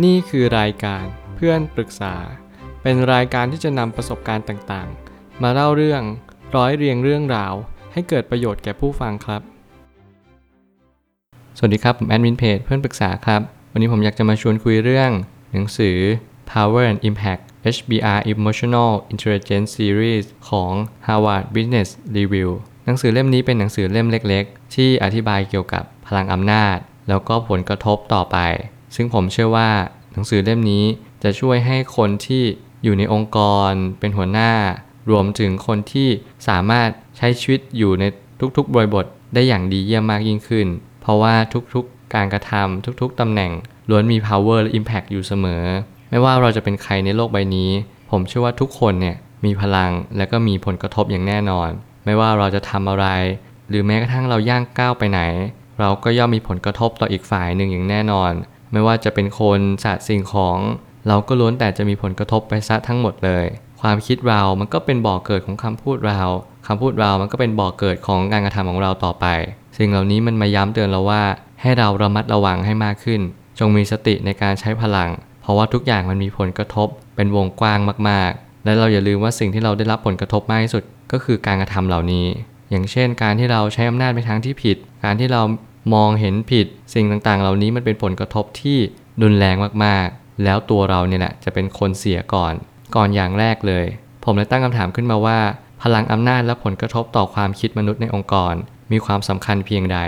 นี่คือรายการเพื่อนปรึกษา เป็นรายการที่จะนำประสบการณ์ต่างๆ มาเล่าเรื่องร้อยเรียงเรื่องราว ให้เกิดประโยชน์แก่ผู้ฟังครับ สวัสดีครับ ผมแอดมินเพจเพื่อนปรึกษาครับ วันนี้ผมอยากจะมาชวนคุยเรื่อง หนังสือ Power and Impact HBR Emotional Intelligence Series ของ Harvard Business Review หนังสือเล่มนี้เป็นหนังสือเล่มเล็ก ๆ ที่อธิบายเกี่ยวกับพลังอำนาจ แล้วก็ผลกระทบต่อไป ซึ่งผมเชื่อว่าหนังสือเล่มนี้จะช่วยให้คนที่อยู่ในองค์กร เป็นหัวหน้า รวมถึงคนที่สามารถใช้ชีวิตอยู่ในทุกๆบริบทได้อย่างดีเยี่ยมมากยิ่งขึ้น เพราะว่าทุกๆการกระทำทุกๆตำแหน่งล้วนมี power และ impact อยู่เสมอ ไม่ว่าเราจะเป็นใครในโลกใบนี้ ผมเชื่อว่าทุกคนเนี่ยมีพลังและก็มีผลกระทบอย่างแน่นอน ไม่ว่าเราจะทำอะไร หรือแม้กระทั่งเราย่างก้าวไปไหน เราก็ย่อมมีผลกระทบต่ออีกฝ่ายหนึ่งอย่างแน่นอน ไม่ว่าจะเป็นคนสัตว์สิ่งของ เราก็ล้วนแต่จะมีผลกระทบไปซะทั้งหมดเลย ความคิดเรา มันก็เป็นบ่อกเกิดของคำพูดเราคำพูดเรา มันก็เป็นบ่อกเกิดของการกระทำของเราต่อไป สิ่งเหล่านี้มันมาย้ำเตือนเราว่า ให้เราระมัดระวังให้มากขึ้น จงมีสติในการใช้พลัง เพราะว่าทุกอย่างมันมีผลกระทบ เป็นวงกว้างมากๆ และเราอย่าลืมว่าสิ่งที่เราได้รับผลกระทบมากที่สุด ก็คือการกระทำเหล่านี้ อย่างเช่น การที่เราใช้อำนาจไปทางที่ผิด การที่เรา มองเห็นผิดสิ่งต่างๆ เหล่านี้มันเป็นผลกระทบที่รุนแรงมากๆ แล้วตัวเราเนี่ยแหละจะเป็นคนเสียก่อน ก่อนอย่างแรกเลย ผมเลยตั้งคำถามขึ้นมาว่า พลังอำนาจและผลกระทบต่อความคิดมนุษย์ในองค์กร มีความสำคัญเพียงใด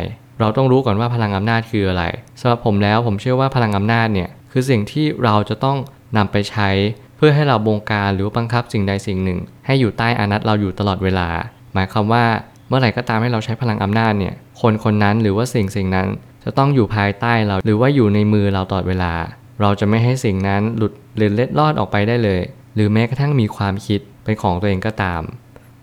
เราต้องรู้ก่อนว่าพลังอำนาจคืออะไรสำหรับผมแล้วผมเชื่อว่าพลังอำนาจเนี่ยคือสิ่งที่เราจะต้องนำไปใช้เพื่อให้เราบงการหรือบังคับสิ่งใดสิ่งหนึ่ง ให้อยู่ใต้อานัตเราอยู่ตลอดเวลา หมายความว่าเมื่อไหร่ก็ตามให้เราใช้พลังอำนาจเนี่ย คนคนนั้นหรือว่าสิ่งสิ่งนั้น จะต้องอยู่ภายใต้เราหรือว่าอยู่ในมือเราตลอดเวลา เราจะไม่ให้สิ่งนั้นหลุดหรือเล็ดลอดออกไปได้เลย หรือแม้กระทั่งมีความคิดเป็นของตัวเองก็ตาม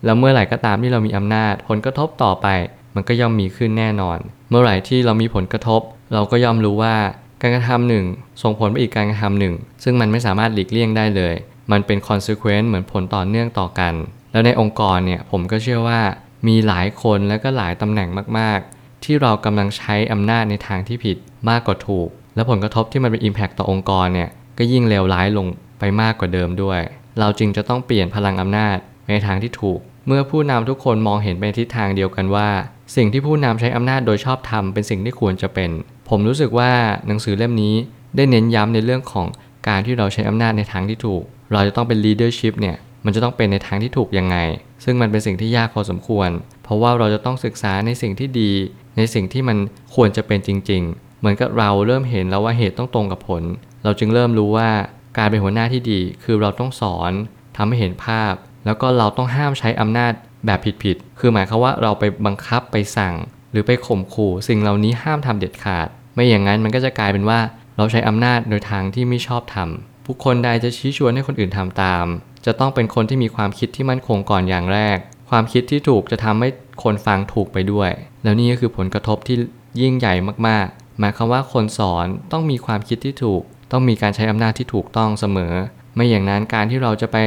แล้วเมื่อไหร่ก็ตามที่เรามีอำนาจ ผลกระทบต่อไป มันก็ย่อมมีขึ้นแน่นอน เมื่อไหร่ที่เรามีผลกระทบ เราก็ย่อมรู้ว่าการกระทำหนึ่งส่งผลไปอีกการกระทำหนึ่ง ซึ่งมันไม่สามารถหลีกเลี่ยงได้เลย มันเป็น consequence เหมือนผลต่อเนื่องต่อกัน แล้วในองค์กรเนี่ยผมก็เชื่อว่า มีหลายคนและก็หลายตำแหน่งมาก ๆ ที่เรากำลังใช้อำนาจในทางที่ผิดมากกว่าถูก และผลกระทบที่มันเป็น impact ต่อองค์กรเนี่ยก็ยิ่งเลวร้ายลงไปมากกว่าเดิมด้วย เราจึงจะต้องเปลี่ยนพลังอำนาจในทางที่ถูก เมื่อผู้นำทุกคนมองเห็นไปทิศทางเดียวกันว่า สิ่งที่ผู้นำใช้อำนาจโดยชอบทำเป็นสิ่งที่ควรจะเป็น ผมรู้สึกว่าหนังสือเล่มนี้ได้เน้นย้ำในเรื่องของการที่เราใช้อำนาจในทางที่ถูก เราจะต้องเป็น leadership เนี่ยมันจะต้องเป็นในทางที่ถูกยังไง ซึ่งมันเป็นสิ่งที่ยากพอสมควร เพราะว่าเราจะต้องศึกษาในสิ่งที่ดี ในสิ่งที่มันควรจะเป็นจริง ๆ เหมือนกับเราเริ่มเห็นแล้วว่าเหตุต้องตรงกับผล เราจึงเริ่มรู้ว่าการเป็นหัวหน้าที่ดี คือเราต้องสอนทำให้เห็นภาพ แล้วก็เราต้องห้ามใช้อำนาจแบบผิดๆ คือหมายความว่าเราไปบังคับไปสั่ง หรือไปข่มขู่สิ่งเหล่านี้ห้ามทำเด็ดขาด ไม่อย่างนั้นมันก็จะกลายเป็นว่าเราใช้อำนาจโดยทางที่ไม่ชอบทำผู้คนใดจะชี้ชวนให้คนอื่นทำตาม จะต้องเป็นคนที่มีความคิดที่มั่นคงก่อนอย่างแรก ความคิดที่ถูกจะทำให้คนฟังถูกไปด้วย แล้วนี่ก็คือผลกระทบที่ยิ่งใหญ่มากๆ หมายความว่าคนสอนต้องมีความคิดที่ถูก ต้องมีการใช้อำนาจที่ถูกต้องเสมอ ไม่อย่างนั้นการที่เราจะไป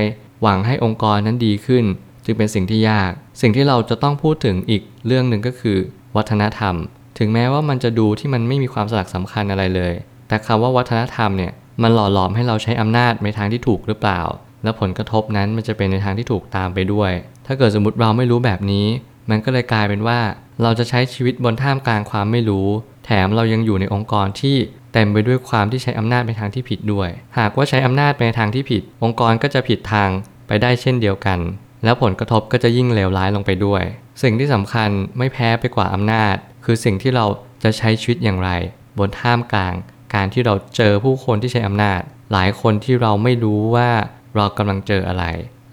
หวังให้องค์กรนั้นดีขึ้น จึงเป็นสิ่งที่ยาก สิ่งที่เราจะต้องพูดถึงอีกเรื่องหนึ่งก็คือ วัฒนธรรม ถึงแม้ว่ามันจะดูที่มันไม่มีความสลักสำคัญอะไรเลย แต่คำว่าวัฒนธรรมเนี่ยมันหล่อหลอมให้เราใช้อำนาจในทางที่ถูกหรือเปล่า และผลกระทบนั้นมันจะเป็นในทางที่ถูกตามไปด้วย ถ้าเกิดสมมติเราไม่รู้แบบนี้ มันก็เลยกลายเป็นว่า เราจะใช้ชีวิตบนท่ามกลางความไม่รู้ แถมเรายังอยู่ในองค์กรที่เต็มไปด้วยความที่ใช้อำนาจในทางที่ผิดด้วย หากว่าใช้อำนาจไปในทางที่ผิด องค์กรก็จะผิดทางไปได้เช่นเดียวกัน แล้วผลกระทบก็จะยิ่งเลวร้ายลงไปด้วย สิ่งที่สำคัญไม่แพ้ไปกว่าอำนาจ คือสิ่งที่เราจะใช้ชีวิตอย่างไร บนท่ามกลาง การที่เราเจอผู้คนที่ใช้อำนาจ หลายคนที่เราไม่รู้ว่า เรากำลังเจออะไร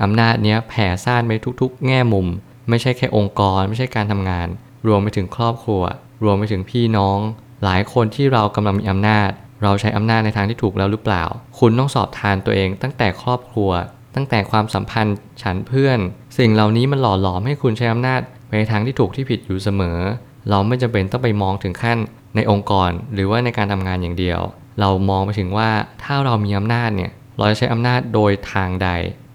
อำนาจเนี้ยแผ่ซ่านไปทุก ๆ แง่มุม ไม่ใช่แค่องค์กร ไม่ใช่การทำงาน รวมไปถึงครอบครัว รวมไปถึงพี่น้อง หลายคนที่เรากำลังมีอำนาจ เราใช้อำนาจในทางที่ถูกแล้วหรือเปล่า คุณต้องสอบทานตัวเองตั้งแต่ครอบครัว ตั้งแต่ความสัมพันธ์ฉันเพื่อน สิ่งเหล่านี้มันหล่อหลอมให้คุณใช้อำนาจไปในทางที่ถูกที่ผิดอยู่เสมอ เราไม่จำเป็นต้องไปมองถึงขั้นในองค์กร หรือว่าในการทำงานอย่างเดียว เรามองไปถึงว่าถ้าเรามีอำนาจเนี่ย เราจะใช้อำนาจโดยทางใด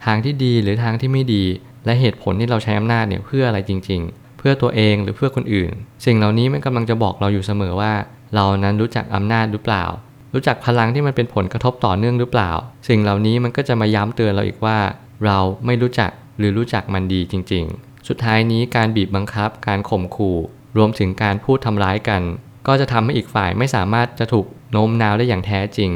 ทางที่ดีหรือทางที่ไม่ดี และเหตุผลที่เราใช้อำนาจเนี่ยเพื่ออะไรจริง ๆ เพื่อตัวเองหรือเพื่อคนอื่น สิ่งเหล่านี้มันกำลังจะบอกเราอยู่เสมอว่า เรานั้นรู้จักอำนาจหรือเปล่า รู้จักพลังที่มันเป็นผลกระทบต่อเนื่องหรือเปล่า สิ่งเหล่านี้มันก็จะมาย้ำเตือนเราอีกว่า เราไม่รู้จักหรือรู้จักมันดีจริง ๆ สุดท้ายนี้การบีบบังคับ การข่มขู่รวมถึงการพูดทำร้ายกัน ก็จะทำให้อีกฝ่ายไม่สามารถจะถูกโน้มน้าวได้อย่างแท้จริง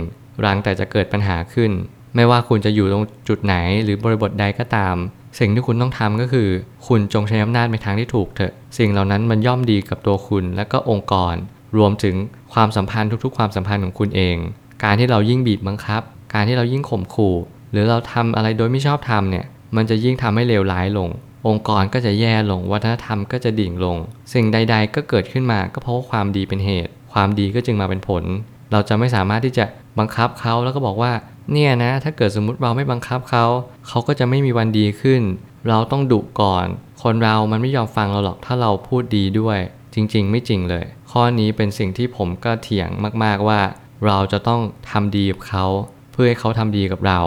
รังแต่จะเกิดปัญหาขึ้น ไม่ว่าคุณจะอยู่ตรงจุดไหนหรือบริบทใดก็ตาม สิ่งที่คุณต้องทำก็คือ คุณจงใช้อำนาจในทางที่ถูกเถอะ สิ่งเหล่านั้นมันย่อมดีกับตัวคุณและก็องค์กร รวมถึงความสัมพันธ์ทุกๆ ความสัมพันธ์ของคุณเอง การที่เรายิ่งบีบบังคับ การที่เรายิ่งข่มขู่ หรือเราทำอะไรโดยไม่ชอบทำเนี่ย มันจะยิ่งทำให้เลวร้ายลงองค์กรก็จะแย่ลงวัฒนธรรมก็จะดิ่งลง สิ่งใด ๆ ก็เกิดขึ้นมาก็เพราะความดีเป็นเหตุ ความดีก็จึงมาเป็นผล เราจะไม่สามารถที่จะบังคับเขาแล้วก็บอกว่าเนี่ยนะ ถ้าเกิดสมมุติเราไม่บังคับเขาเขาก็จะไม่มีวันดีขึ้น เราต้องดุก่อน คนเรามันไม่ยอมฟังเราหรอกถ้าเราพูดดีด้วย จริง ๆ ไม่จริงเลย ข้อนี้เป็นสิ่งที่ผมก็เถียงมากๆว่า เราจะต้องทำดีกับเขา เพื่อให้เขาทำดีกับเรา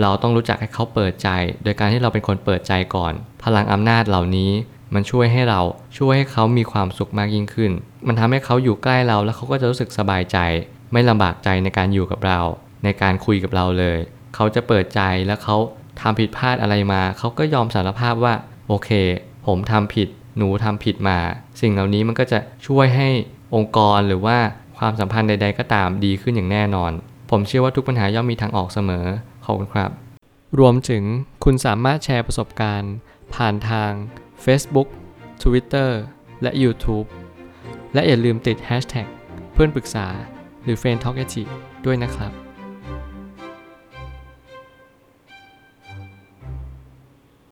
เราต้องรู้จักให้เขาเปิดใจ โดยการที่เราเป็นคนเปิดใจก่อน พลังอำนาจเหล่านี้มันช่วยให้เราช่วยให้เขามีความสุขมากยิ่งขึ้น มันทำให้เขาอยู่ใกล้เราแล้วเขาก็จะรู้สึกสบายใจ ไม่ลำบากใจในการอยู่กับเรา ในการคุยกับเราเลย เขาจะเปิดใจแล้วเขาทำผิดพลาดอะไรมา เขาก็ยอมสารภาพว่าโอเค ผมทำผิดหนูทำผิดมา สิ่งเหล่านี้มันก็จะช่วยให้องค์กรหรือว่าความสัมพันธ์ใด ๆ ก็ตามดีขึ้นอย่างแน่นอน ผมเชื่อว่าทุกปัญหาย่อมมีทางออกเสมอขอบคุณครับ รวมถึงคุณสามารถแชร์ประสบการณ์ ผ่านทาง Facebook Twitter และ YouTube และอย่าลืมติด Hashtag เพื่อนปรึกษา หรือ f r ร e n d t a l k a ด้วยนะครับ